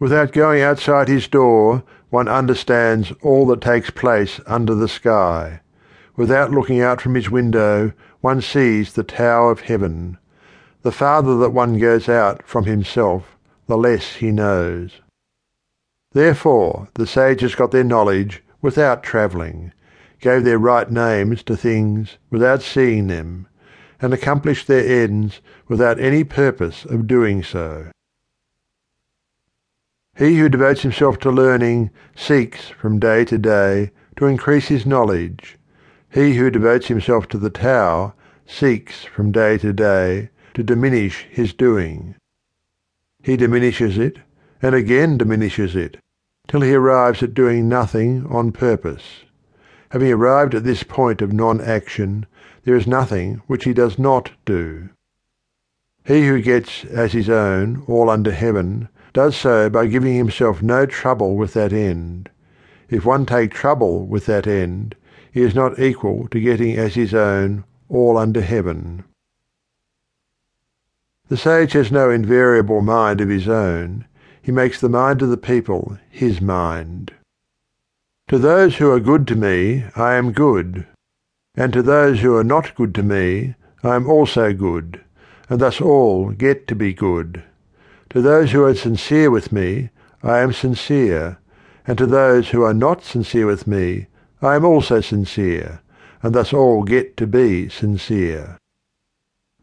Without going outside his door, one understands all that takes place under the sky. Without looking out from his window, one sees the Tao of heaven. The farther that one goes out from himself, the less he knows. Therefore the sages got their knowledge without travelling, gave their right names to things without seeing them, and accomplished their ends without any purpose of doing so. He who devotes himself to learning seeks from day to day to increase his knowledge. He who devotes himself to the Tao seeks from day to day to diminish his doing. He diminishes it and again diminishes it till he arrives at doing nothing on purpose. Having arrived at this point of non-action, there is nothing which he does not do. He who gets as his own all under heaven does so by giving himself no trouble with that end. If one take trouble with that end, he is not equal to getting as his own all under heaven. The sage has no invariable mind of his own, he makes the mind of the people his mind. To those who are good to me I am good, and to those who are not good to me I am also good, and thus all get to be good. To those who are sincere with me, I am sincere, and to those who are not sincere with me, I am also sincere, and thus all get to be sincere.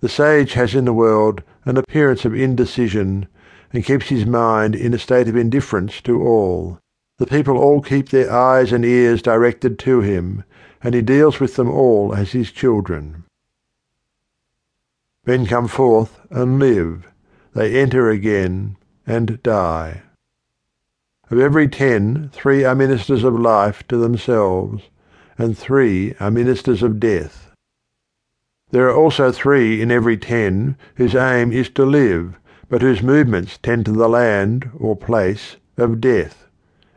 The sage has in the world an appearance of indecision, and keeps his mind in a state of indifference to all. The people all keep their eyes and ears directed to him, and he deals with them all as his children. Men come forth and live they enter again and die. Of every ten, three are ministers of life to themselves, and three are ministers of death. There are also three in every ten whose aim is to live, but whose movements tend to the land or place of death.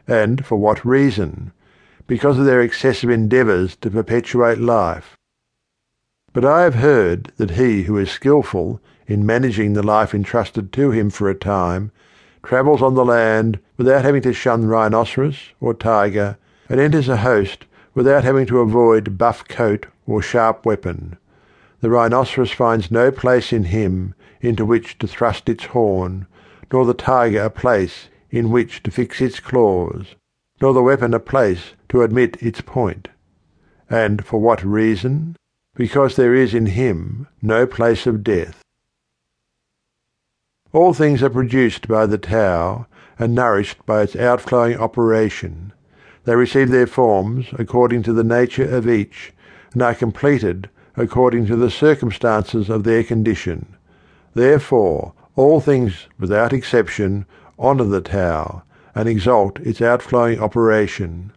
And for what reason? Because of their excessive endeavours to perpetuate life. But I have heard that he who is skilful in managing the life entrusted to him for a time, travels on the land without having to shun rhinoceros or tiger, and enters a host without having to avoid buff coat or sharp weapon. The rhinoceros finds no place in him into which to thrust its horn, nor the tiger a place in which to fix its claws, nor the weapon a place to admit its point. And for what reason? Because there is in him no place of death. All things are produced by the Tao and nourished by its outflowing operation. They receive their forms according to the nature of each, and are completed according to the circumstances of their condition. Therefore, all things without exception honour the Tao and exalt its outflowing operation.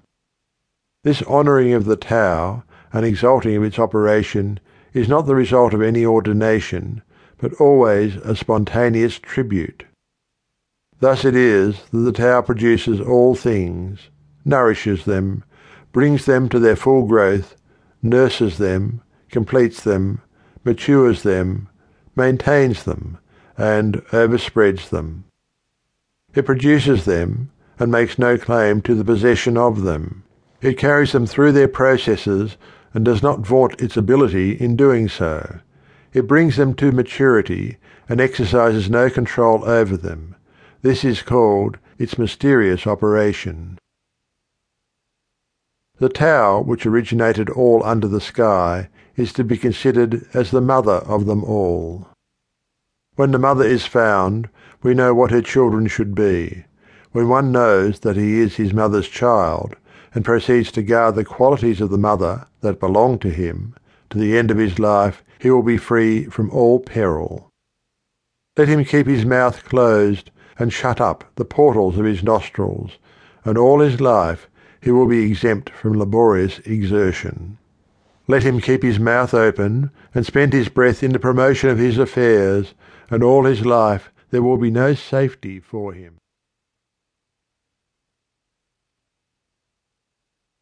This honouring of the Tao and exalting of its operation is not the result of any ordination, but always a spontaneous tribute. Thus it is that the Tao produces all things, nourishes them, brings them to their full growth, nurses them, completes them, matures them, maintains them, and overspreads them. It produces them and makes no claim to the possession of them. It carries them through their processes and does not vaunt its ability in doing so. It brings them to maturity and exercises no control over them. This is called its mysterious operation. The Tao which originated all under the sky is to be considered as the mother of them all. When the mother is found, we know what her children should be. When one knows that he is his mother's child, and proceeds to guard the qualities of the mother that belong to him, to the end of his life he will be free from all peril. Let him keep his mouth closed and shut up the portals of his nostrils, and all his life he will be exempt from laborious exertion. Let him keep his mouth open and spend his breath in the promotion of his affairs, and all his life there will be no safety for him.